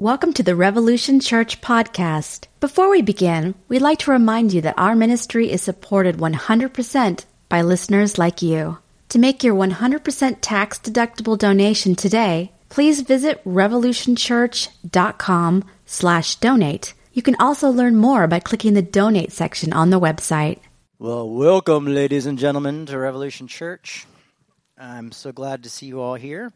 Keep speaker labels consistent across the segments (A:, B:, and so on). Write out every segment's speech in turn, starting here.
A: Welcome to the Revolution Church podcast. Before we begin, we'd like to remind you that our ministry is supported 100% by listeners like you. To make your 100% tax deductible donation today, please visit revolutionchurch.com slash donate. You can also learn more by clicking the donate section on the website.
B: Well, welcome, ladies and gentlemen, to Revolution Church. I'm so glad to see you all here.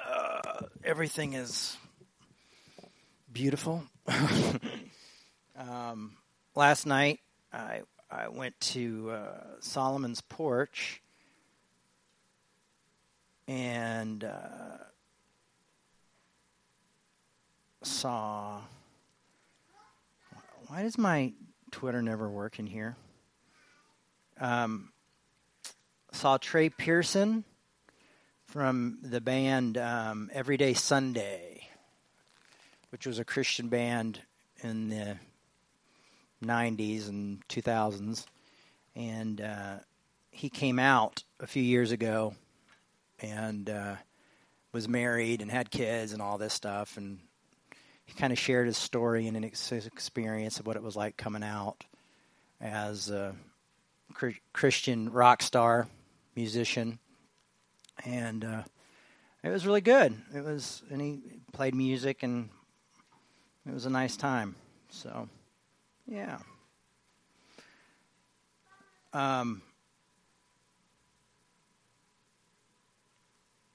B: Uh, everything is beautiful. um, last night, I I went to uh, Solomon's porch and uh, saw. Why does my Twitter never work in here? Um, saw Trey Pearson from the band um, Everyday Sunday, which was a Christian band in the 90s and 2000s. And uh, he came out a few years ago and uh, was married and had kids and all this stuff. And he kind of shared his story and his experience of what it was like coming out as a Christian rock star musician and uh, it was really good. It was, and he played music, and it was a nice time. So, yeah. Um,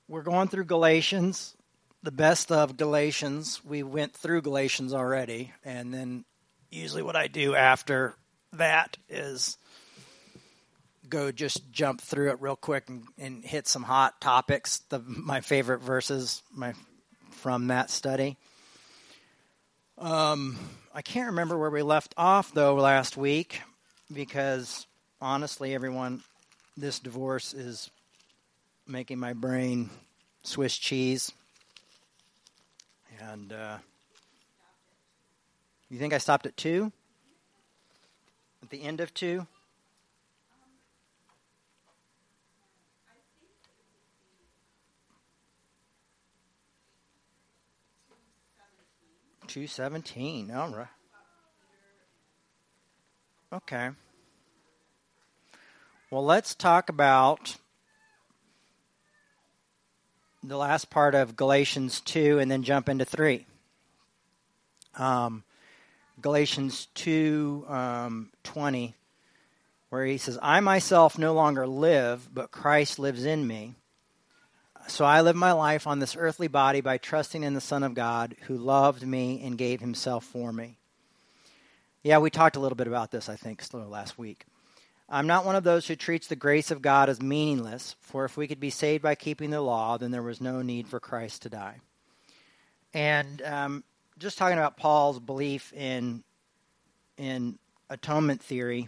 B: we're going through Galatians, the best of Galatians. We went through Galatians already, and then usually what I do after that is go just jump through it real quick and, and hit some hot topics. The, my favorite verses my, from that study. Um, I can't remember where we left off though last week because honestly, everyone, this divorce is making my brain Swiss cheese. And uh, you think I stopped at two? At the end of two? 217. All right. Okay. Well, let's talk about the last part of Galatians 2 and then jump into 3. Um, Galatians 2 um, 20, where he says, I myself no longer live, but Christ lives in me. So I live my life on this earthly body by trusting in the Son of God who loved me and gave himself for me. Yeah, we talked a little bit about this, I think, last week. I'm not one of those who treats the grace of God as meaningless, for if we could be saved by keeping the law, then there was no need for Christ to die. And um, just talking about Paul's belief in in atonement theory,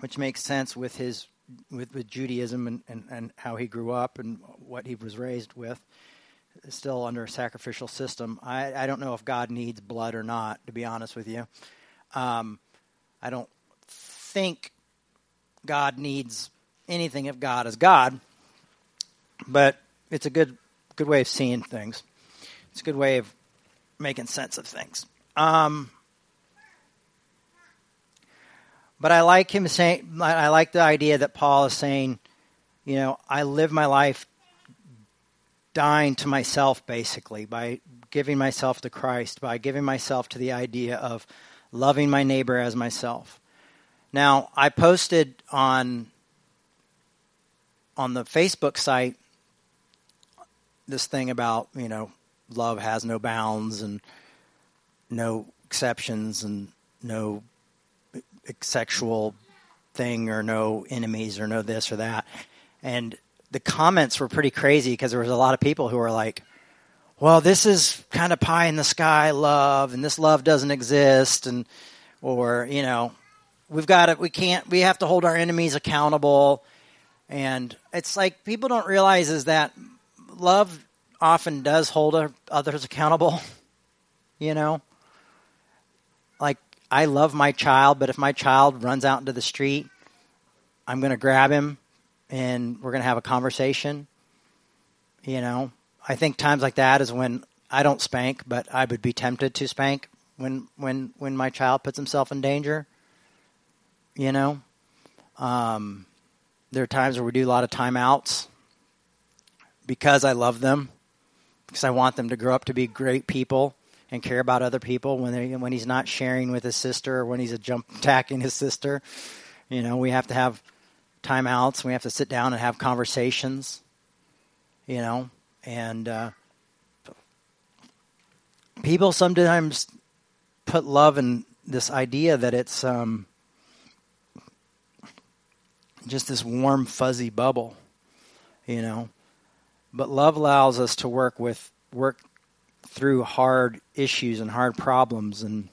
B: which makes sense with his with, with Judaism and, and, and how he grew up and what he was raised with, still under a sacrificial system. I, I don't know if God needs blood or not, to be honest with you. Um, I don't think God needs anything if God is God, but it's a good good way of seeing things. It's a good way of making sense of things. Um, but I like him saying, I like the idea that Paul is saying, you know, I live my life dying to myself basically by giving myself to Christ, by giving myself to the idea of loving my neighbor as myself. Now, I posted on on the Facebook site this thing about, you know, love has no bounds and no exceptions and no sexual thing or no enemies or no this or that. And the comments were pretty crazy because there was a lot of people who were like, well, this is kind of pie in the sky love and this love doesn't exist and or, you know, we've got to we can't we have to hold our enemies accountable and it's like people don't realize is that love often does hold others accountable, you know? I love my child, but if my child runs out into the street, I'm going to grab him and we're going to have a conversation. You know, I think times like that is when I don't spank, but I would be tempted to spank when when when my child puts himself in danger. You know, um, there are times where we do a lot of timeouts because I love them, because I want them to grow up to be great people and care about other people. When they when he's not sharing with his sister, or when he's a jump attacking his sister, you know, we have to have timeouts. We have to sit down and have conversations. You know, and uh, people sometimes put love in this idea that it's um, just this warm, fuzzy bubble, you know. But love allows us to work with work through hard issues and hard problems, and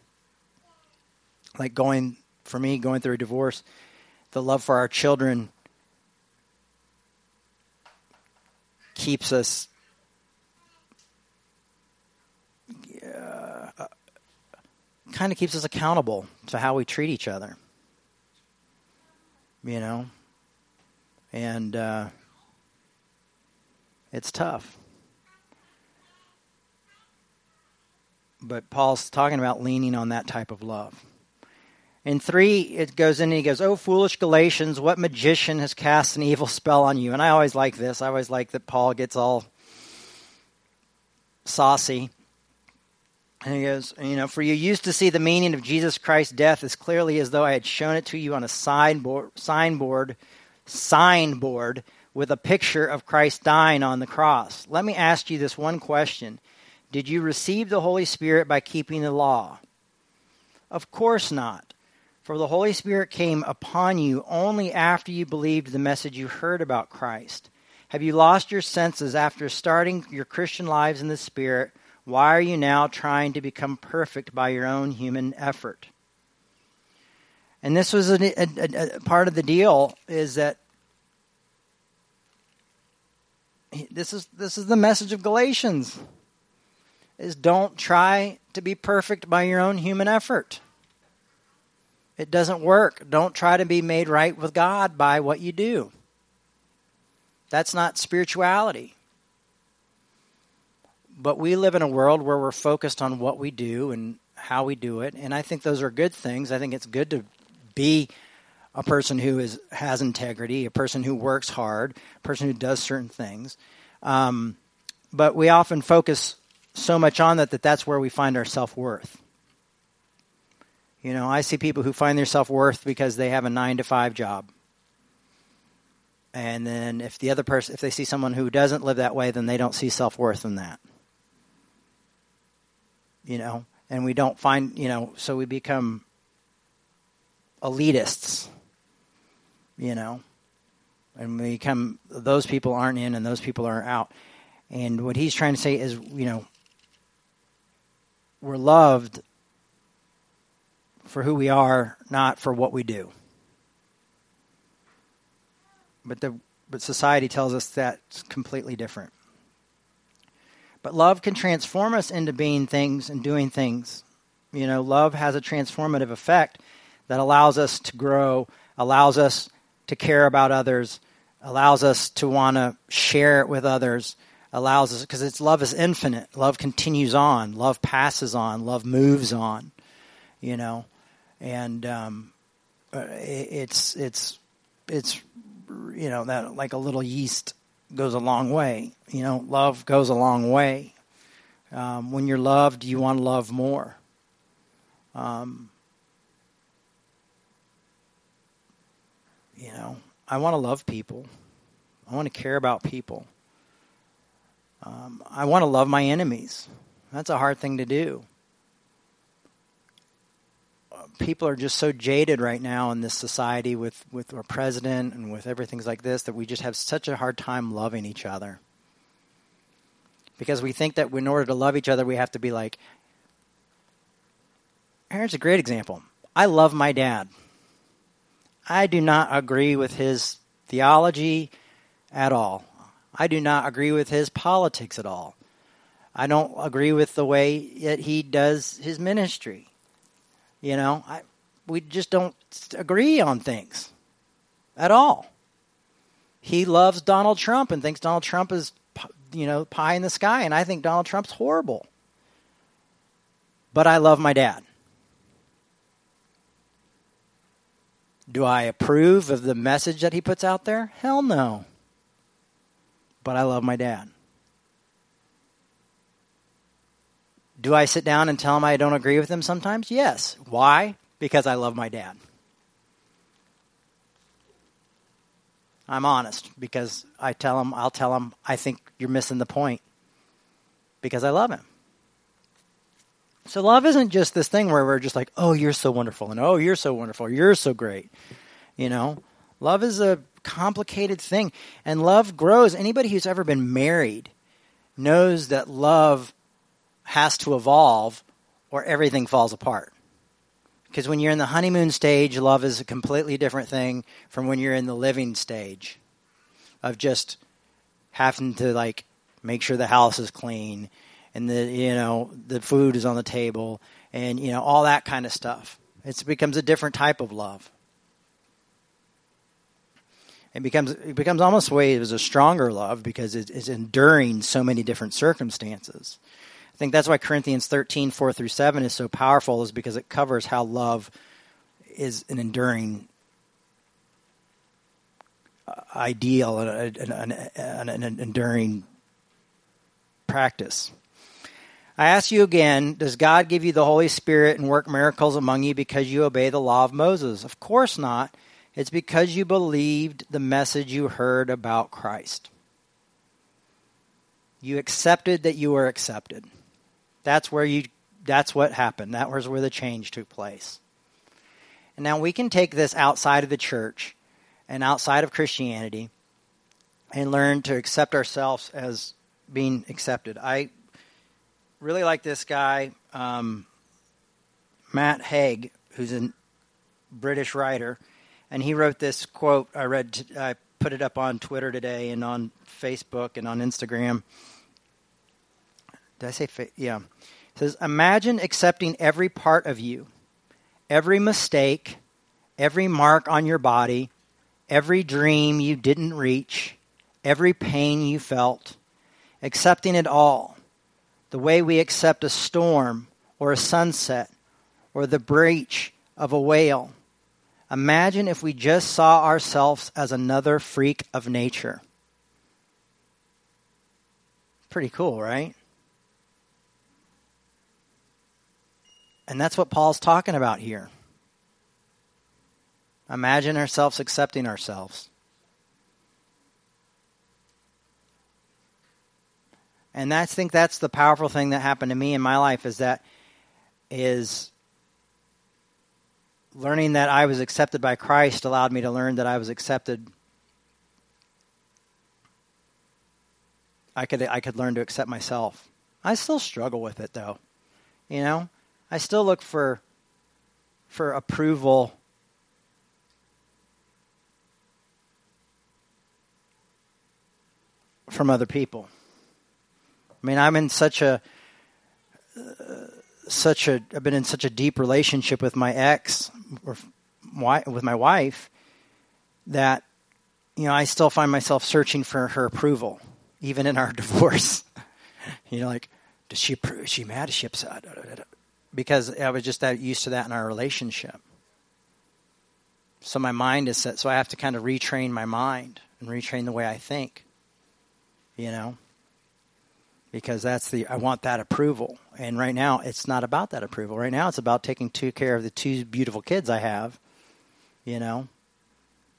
B: like going for me, going through a divorce, the love for our children keeps us uh, kind of keeps us accountable to how we treat each other. You know? And uh, it's tough. But Paul's talking about leaning on that type of love. In three, it goes in and he goes, Oh, foolish Galatians, what magician has cast an evil spell on you? And I always like this. I always like that Paul gets all saucy. And he goes, You know, for you used to see the meaning of Jesus Christ's death as clearly as though I had shown it to you on a signboard, signboard, signboard with a picture of Christ dying on the cross. Let me ask you this one question Did you receive the Holy Spirit by keeping the law? Of course not. For the Holy Spirit came upon you only after you believed the message you heard about Christ. Have you lost your senses after starting your Christian lives in the Spirit? Why are you now trying to become perfect by your own human effort? And this was a, a, a part of the deal is that this is this is the message of Galatians is don't try to be perfect by your own human effort. It doesn't work. Don't try to be made right with God by what you do. That's not spirituality. But we live in a world where we're focused on what we do and how we do it, and I think those are good things. I think it's good to be a person who is has integrity, a person who works hard, a person who does certain things. Um, but we often focus so much on that that that's where we find our self worth. You know, I see people who find their self worth because they have a nine to five job. And then if the other person, if they see someone who doesn't live that way, then they don't see self worth in that. You know, and we don't find, you know, so we become elitists, you know, and we become, those people aren't in and those people aren't out. And what he's trying to say is, you know, we're loved for who we are, not for what we do. But the but society tells us that's completely different. But love can transform us into being things and doing things. You know, love has a transformative effect that allows us to grow, allows us to care about others, allows us to want to share it with others, allows us because it's love is infinite. Love continues on, love passes on, love moves on. You know, and um, uh, it's it's it's you know that like a little yeast goes a long way. You know, love goes a long way. Um, when you're loved, you want to love more. Um, you know, I want to love people. I want to care about people. Um, I want to love my enemies. That's a hard thing to do people are just so jaded right now in this society with, with our president and with everything like this that we just have such a hard time loving each other. Because we think that in order to love each other, we have to be like, here's a great example. I love my dad. I do not agree with his theology at all. I do not agree with his politics at all. I don't agree with the way that he does his ministry. You know, I, we just don't agree on things at all. he loves Donald Trump and thinks Donald Trump is, you know, pie in the sky, and I think Donald Trump's horrible. But I love my dad. Do I approve of the message that he puts out there? Hell no. But I love my dad. Do I sit down and tell him I don't agree with him sometimes? Yes. Why? Because I love my dad. I'm honest because I tell him, I'll tell him, I think you're missing the point because I love him. So love isn't just this thing where we're just like, oh, you're so wonderful, and oh, you're so wonderful, you're so great. You know, love is a complicated thing, and love grows. Anybody who's ever been married knows that love has to evolve or everything falls apart. Because when you're in the honeymoon stage, love is a completely different thing from when you're in the living stage of just having to like make sure the house is clean and the you know the food is on the table and you know all that kind of stuff. It becomes a different type of love. It becomes it becomes almost a way it was a stronger love because it is enduring so many different circumstances. I think that's why Corinthians 13, 4 through 7 is so powerful, is because it covers how love is an enduring uh, ideal, an, an, an, an enduring practice. I ask you again, does God give you the Holy Spirit and work miracles among you because you obey the law of Moses? Of course not. It's because you believed the message you heard about Christ. You accepted that you were accepted. That's where you that's what happened. That was where the change took place. And now we can take this outside of the church and outside of Christianity and learn to accept ourselves as being accepted. I really like this guy, um, Matt Haig, who's a British writer, and he wrote this quote. I read, I put it up on Twitter today and on Facebook and on Instagram. Did I say? Fa- yeah. It says, "Imagine accepting every part of you, every mistake, every mark on your body, every dream you didn't reach, every pain you felt, accepting it all." the way we accept a storm or a sunset or the breach of a whale. Imagine if we just saw ourselves as another freak of nature. Pretty cool, right? And that's what Paul's talking about here. Imagine ourselves accepting ourselves. And I think that's the powerful thing that happened to me in my life is that is learning that I was accepted by Christ allowed me to learn that I was accepted. I could I could learn to accept myself. I still struggle with it though. You know? I still look for for approval from other people. I mean, I'm in such a uh, such a I've been in such a deep relationship with my ex or with my wife that you know I still find myself searching for her approval even in our divorce. you know, like does she approve? Is she mad? Is she upset? Because I was just that used to that in our relationship. So my mind is set. So I have to kind of retrain my mind and retrain the way I think. You know because that's the I want that approval. And right now it's not about that approval. Right now it's about taking two care of the two beautiful kids I have. You know.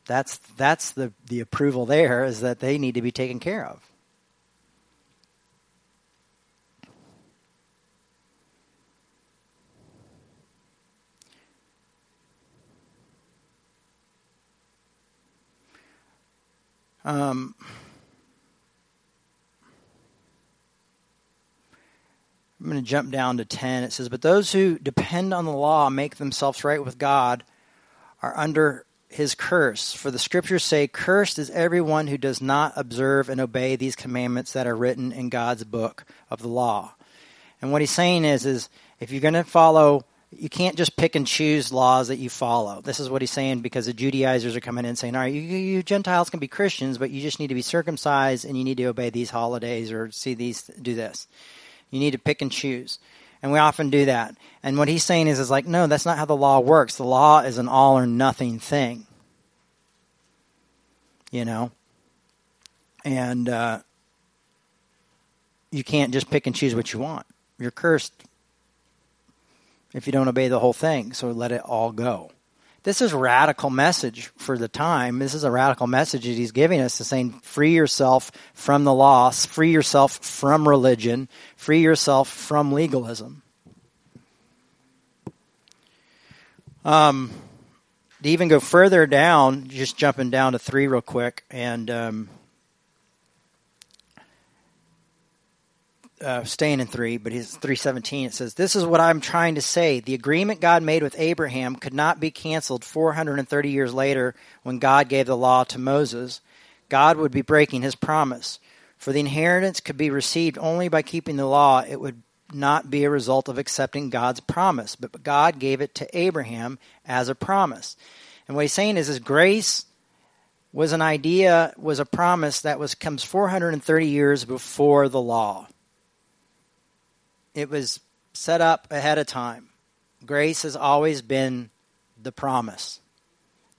B: That's that's the the approval there is that they need to be taken care of. Um I'm going to jump down to 10. It says, But those who depend on the law make themselves right with God are under his curse. For the scriptures say, Cursed is everyone who does not observe and obey these commandments that are written in God's book of the law. And what he's saying is, is if you're going to follow you can't just pick and choose laws that you follow. This is what he's saying because the Judaizers are coming in saying, all right, you, you Gentiles can be Christians, but you just need to be circumcised and you need to obey these holidays or see these, do this. You need to pick and choose. And we often do that. And what he's saying is, is like, no, that's not how the law works. The law is an all or nothing thing. You know? And uh, you can't just pick and choose what you want. You're cursed if you don't obey the whole thing. So let it all go. This is radical message for the time. This is a radical message that he's giving us, to saying, free yourself from the loss, free yourself from religion, free yourself from legalism. Um, to even go further down, just jumping down to three real quick, and um, uh, staying in three, but he's three seventeen. It says, "This is what I'm trying to say: the agreement God made with Abraham could not be canceled 430 years later when God gave the law to Moses. God would be breaking His promise, for the inheritance could be received only by keeping the law. It would not be a result of accepting God's promise, but God gave it to Abraham as a promise. And what he's saying is, His grace." Was an idea, was a promise that was comes 430 years before the law. It was set up ahead of time. Grace has always been the promise.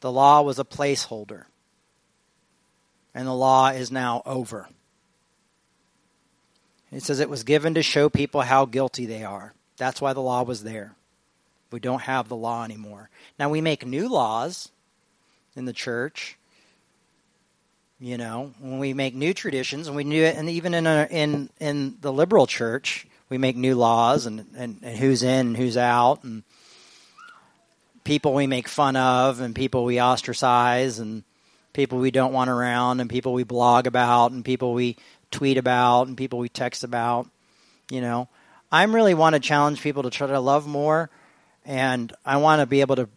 B: The law was a placeholder. And the law is now over. It says it was given to show people how guilty they are. That's why the law was there. We don't have the law anymore. Now we make new laws in the church. You know, when we make new traditions, and we do it, and even in a, in in the liberal church, we make new laws and, and, and who's in and who's out and people we make fun of and people we ostracize and people we don't want around and people we blog about and people we tweet about and people we text about you know. I'm really want to challenge people to try to love more and i want to be able to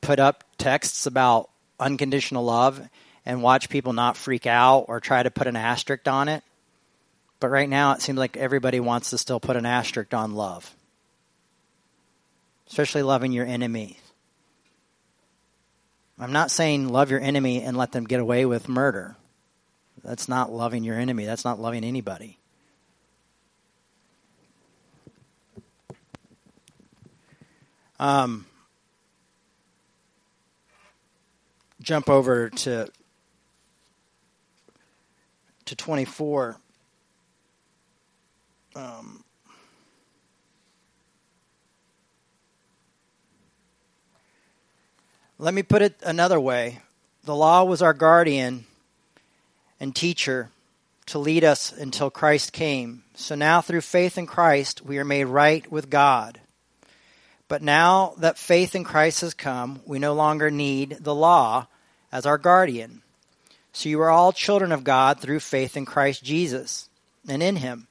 B: put up texts about unconditional love and watch people not freak out or try to put an asterisk on it but right now, it seems like everybody wants to still put an asterisk on love, especially loving your enemy. I'm not saying love your enemy and let them get away with murder. That's not loving your enemy. That's not loving anybody. Um, jump over to to 24 um, let me put it another way the law was our guardian and teacher to lead us until Christ came. So now, through faith in Christ, we are made right with God. But now that faith in Christ has come, we no longer need the law as our guardian. So you are all children of God through faith in Christ Jesus and in Him.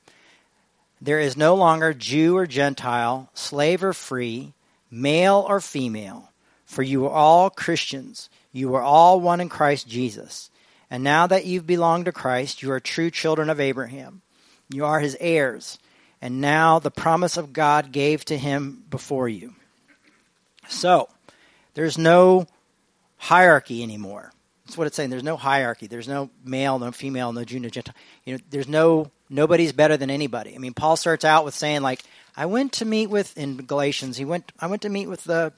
B: There is no longer Jew or Gentile, slave or free, male or female, for you are all Christians. You are all one in Christ Jesus. And now that you've belonged to Christ, you are true children of Abraham. You are his heirs. And now the promise of God gave to him before you. So, there's no hierarchy anymore. That's what it's saying. There's no hierarchy. There's no male, no female, no Jew, no Gentile. You know, there's no nobody's better than anybody. I mean, Paul starts out with saying like, I went to meet with in Galatians. He went. I went to meet with the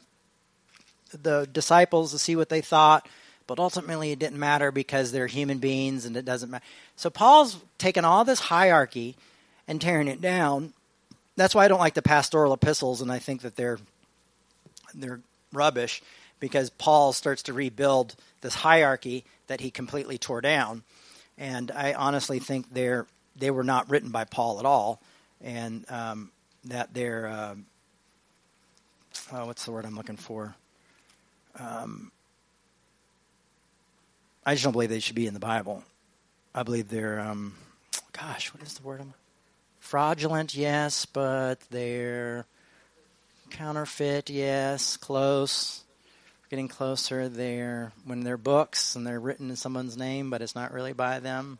B: the disciples to see what they thought, but ultimately it didn't matter because they're human beings and it doesn't matter. So Paul's taken all this hierarchy and tearing it down. That's why I don't like the pastoral epistles, and I think that they're they're rubbish because Paul starts to rebuild this hierarchy that he completely tore down. And I honestly think they're they were not written by Paul at all, and um, that they're uh, oh, what's the word I'm looking for? Um, I just don't believe they should be in the Bible. I believe they're, um, gosh, what is the word? I'm, fraudulent, yes, but they're counterfeit, yes, close. Getting closer. They're when they're books and they're written in someone's name, but it's not really by them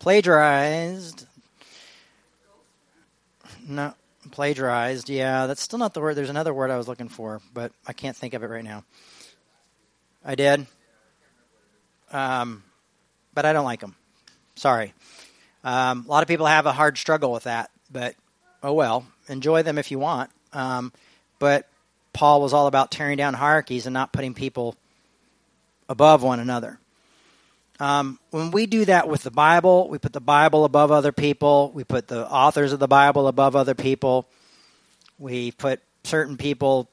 B: plagiarized. No, Plagiarized. Yeah, that's still not the word. There's another word I was looking for, but I can't think of it right now. I did. Um, but I don't like them. Sorry. Um, a lot of people have a hard struggle with that, but oh well. Enjoy them if you want. Um, but Paul was all about tearing down hierarchies and not putting people above one another. Um, when we do that with the Bible, we put the Bible above other people. We put the authors of the Bible above other people. We put certain people,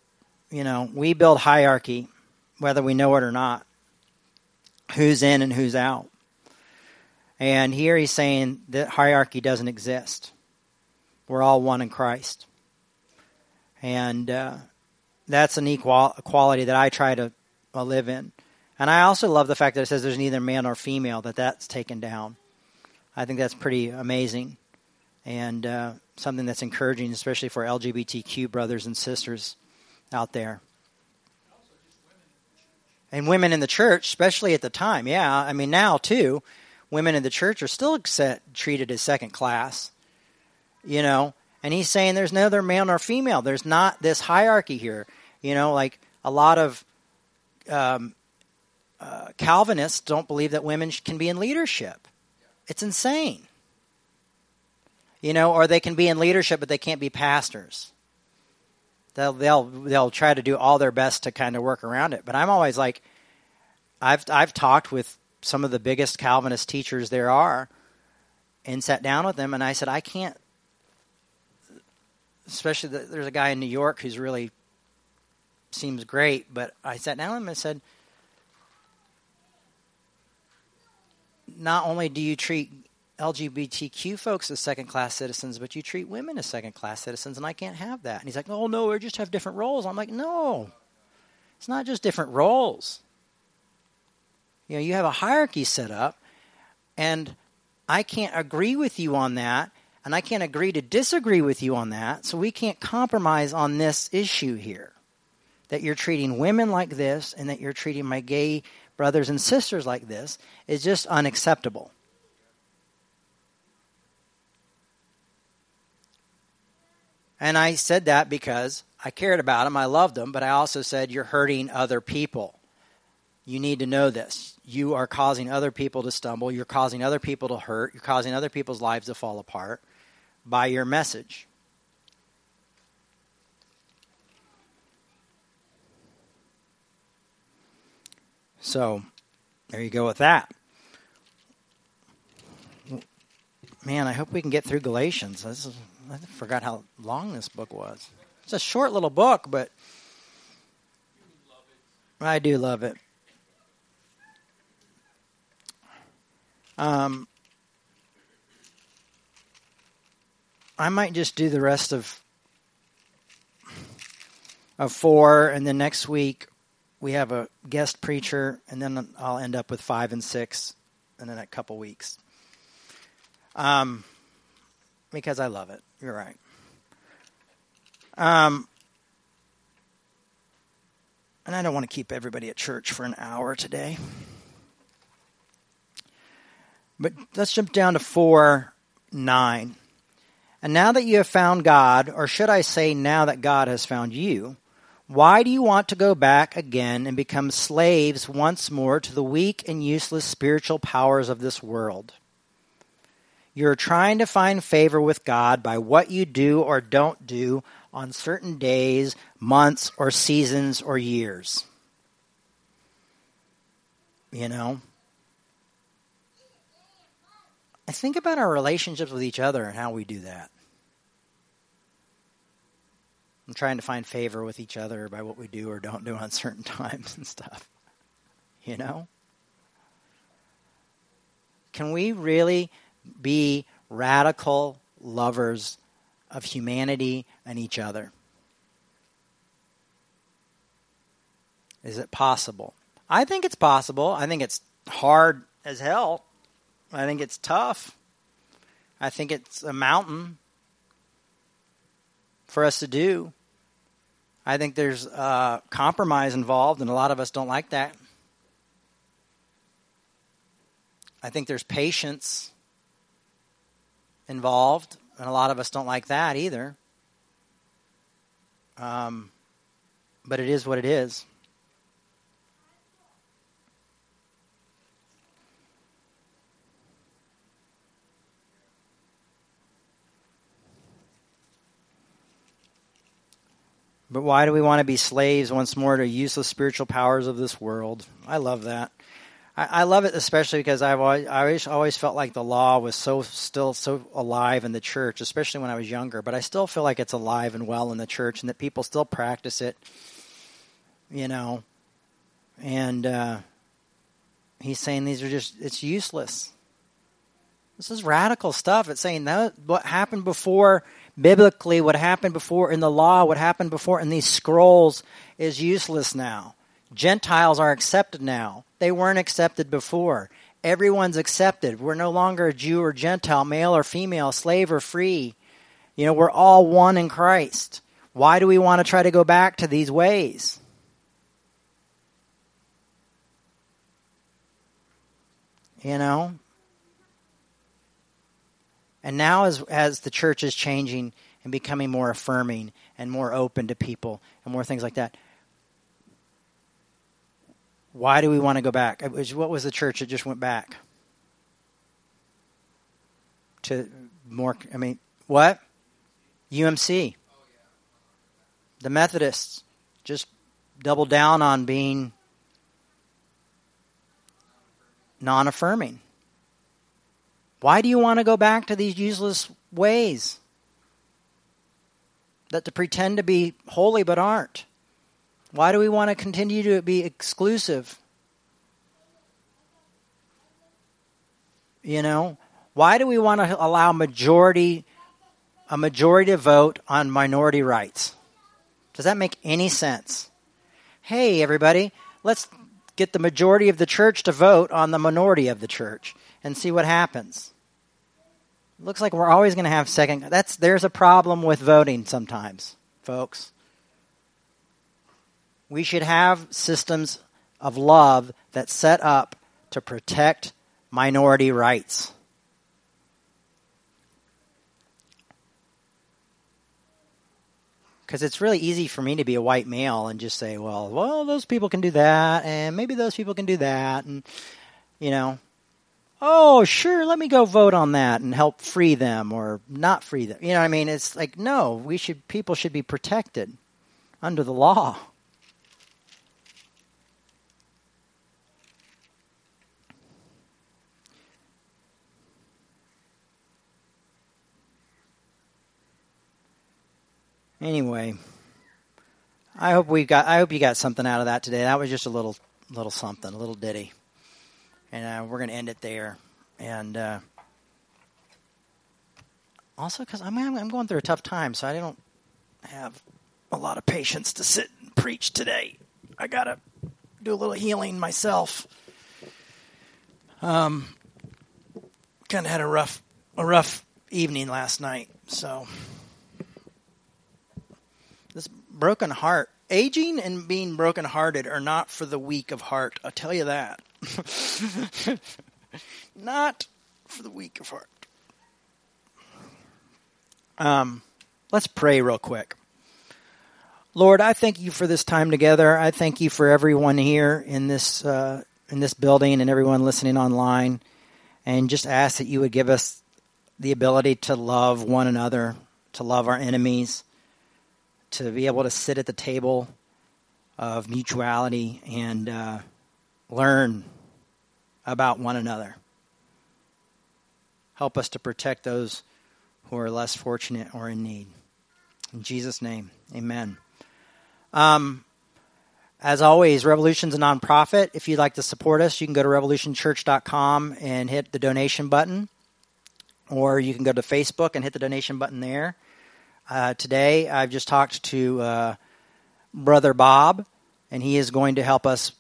B: you know, we build hierarchy, whether we know it or not. Who's in and who's out. And here he's saying that hierarchy doesn't exist. We're all one in Christ. And uh, that's an equal equality that I try to uh, live in. And I also love the fact that it says there's neither male nor female, that that's taken down. I think that's pretty amazing and uh, something that's encouraging, especially for LGBTQ brothers and sisters out there. And women in the church, especially at the time, yeah. I mean, now too, women in the church are still set, treated as second class, you know. And he's saying there's neither male nor female. There's not this hierarchy here, you know. Like a lot of um, uh, Calvinists don't believe that women can be in leadership. It's insane. You know, or they can be in leadership, but they can't be pastors. They'll they'll they'll try to do all their best to kind of work around it. But I'm always like, I've I've talked with some of the biggest Calvinist teachers there are, and sat down with them, and I said, I can't. Especially the, there's a guy in New York who's really seems great, but I sat down with him and said, not only do you treat LGBTQ folks as second class citizens, but you treat women as second class citizens, and I can't have that. And he's like, oh, no, we just have different roles. I'm like, no, it's not just different roles. You know, you have a hierarchy set up, and I can't agree with you on that, and I can't agree to disagree with you on that, so we can't compromise on this issue here. That you're treating women like this, and that you're treating my gay brothers and sisters like this is just unacceptable. And I said that because I cared about them, I loved them, but I also said, You're hurting other people. You need to know this. You are causing other people to stumble. You're causing other people to hurt. You're causing other people's lives to fall apart by your message. So there you go with that. Man, I hope we can get through Galatians. Is, I forgot how long this book was. It's a short little book, but I do love it. Um, I might just do the rest of of four, and then next week we have a guest preacher, and then I'll end up with five and six in a couple weeks. Um, because I love it. You're right. Um, and I don't want to keep everybody at church for an hour today. But let's jump down to 4 9. And now that you have found God, or should I say, now that God has found you, why do you want to go back again and become slaves once more to the weak and useless spiritual powers of this world? You're trying to find favor with God by what you do or don't do on certain days, months, or seasons or years. You know? I think about our relationships with each other and how we do that. I'm trying to find favor with each other by what we do or don't do on certain times and stuff. You know? Can we really be radical lovers of humanity and each other? Is it possible? I think it's possible. I think it's hard as hell. I think it's tough. I think it's a mountain for us to do. I think there's uh, compromise involved, and a lot of us don't like that. I think there's patience involved, and a lot of us don't like that either. Um, but it is what it is. But why do we want to be slaves once more to useless spiritual powers of this world? I love that. I, I love it especially because I've always, I always, felt like the law was so still so alive in the church, especially when I was younger. But I still feel like it's alive and well in the church, and that people still practice it. You know, and uh, he's saying these are just it's useless. This is radical stuff. It's saying that what happened before biblically, what happened before in the law, what happened before in these scrolls is useless now. Gentiles are accepted now. They weren't accepted before. Everyone's accepted. We're no longer a Jew or Gentile, male or female, slave or free. You know, we're all one in Christ. Why do we want to try to go back to these ways? You know? And now, as, as the church is changing and becoming more affirming and more open to people and more things like that, why do we want to go back? What was the church that just went back? To more, I mean, what? UMC. Oh, the Methodists just doubled down on being non affirming. Why do you want to go back to these useless ways? That to pretend to be holy but aren't. Why do we want to continue to be exclusive? You know, why do we want to allow majority a majority to vote on minority rights? Does that make any sense? Hey everybody, let's get the majority of the church to vote on the minority of the church and see what happens. Looks like we're always going to have second that's there's a problem with voting sometimes, folks. We should have systems of love that set up to protect minority rights. Because it's really easy for me to be a white male and just say, well, well, those people can do that, and maybe those people can do that, and you know, oh, sure, let me go vote on that and help free them or not free them. You know what I mean? It's like no, we should people should be protected under the law. Anyway, I hope we got. I hope you got something out of that today. That was just a little, little something, a little ditty, and uh, we're going to end it there. And uh, also, because I'm, I'm going through a tough time, so I don't have a lot of patience to sit and preach today. I got to do a little healing myself. Um, kind of had a rough, a rough evening last night, so this broken heart. Aging and being brokenhearted are not for the weak of heart. I'll tell you that. not for the weak of heart. Um, let's pray real quick. Lord, I thank you for this time together. I thank you for everyone here in this uh, in this building and everyone listening online, and just ask that you would give us the ability to love one another, to love our enemies, to be able to sit at the table of mutuality and uh, learn about one another. Help us to protect those who are less fortunate or in need. In Jesus' name, amen. Um, as always, Revolution's a nonprofit. If you'd like to support us, you can go to revolutionchurch.com and hit the donation button, or you can go to Facebook and hit the donation button there. Uh, today, I've just talked to uh, Brother Bob, and he is going to help us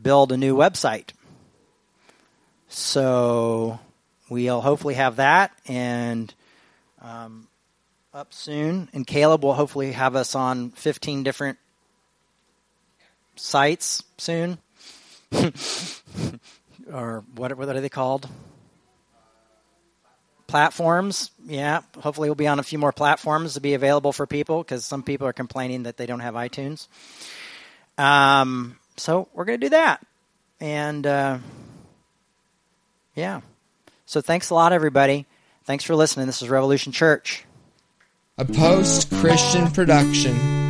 B: build a new website. So we'll hopefully have that and um, up soon. And Caleb will hopefully have us on 15 different sites soon. or what, what are they called? platforms. Yeah, hopefully we'll be on a few more platforms to be available for people because some people are complaining that they don't have iTunes. Um, so we're going to do that, and uh, yeah. So thanks a lot, everybody. Thanks for listening. This is Revolution Church.
C: A post Christian production.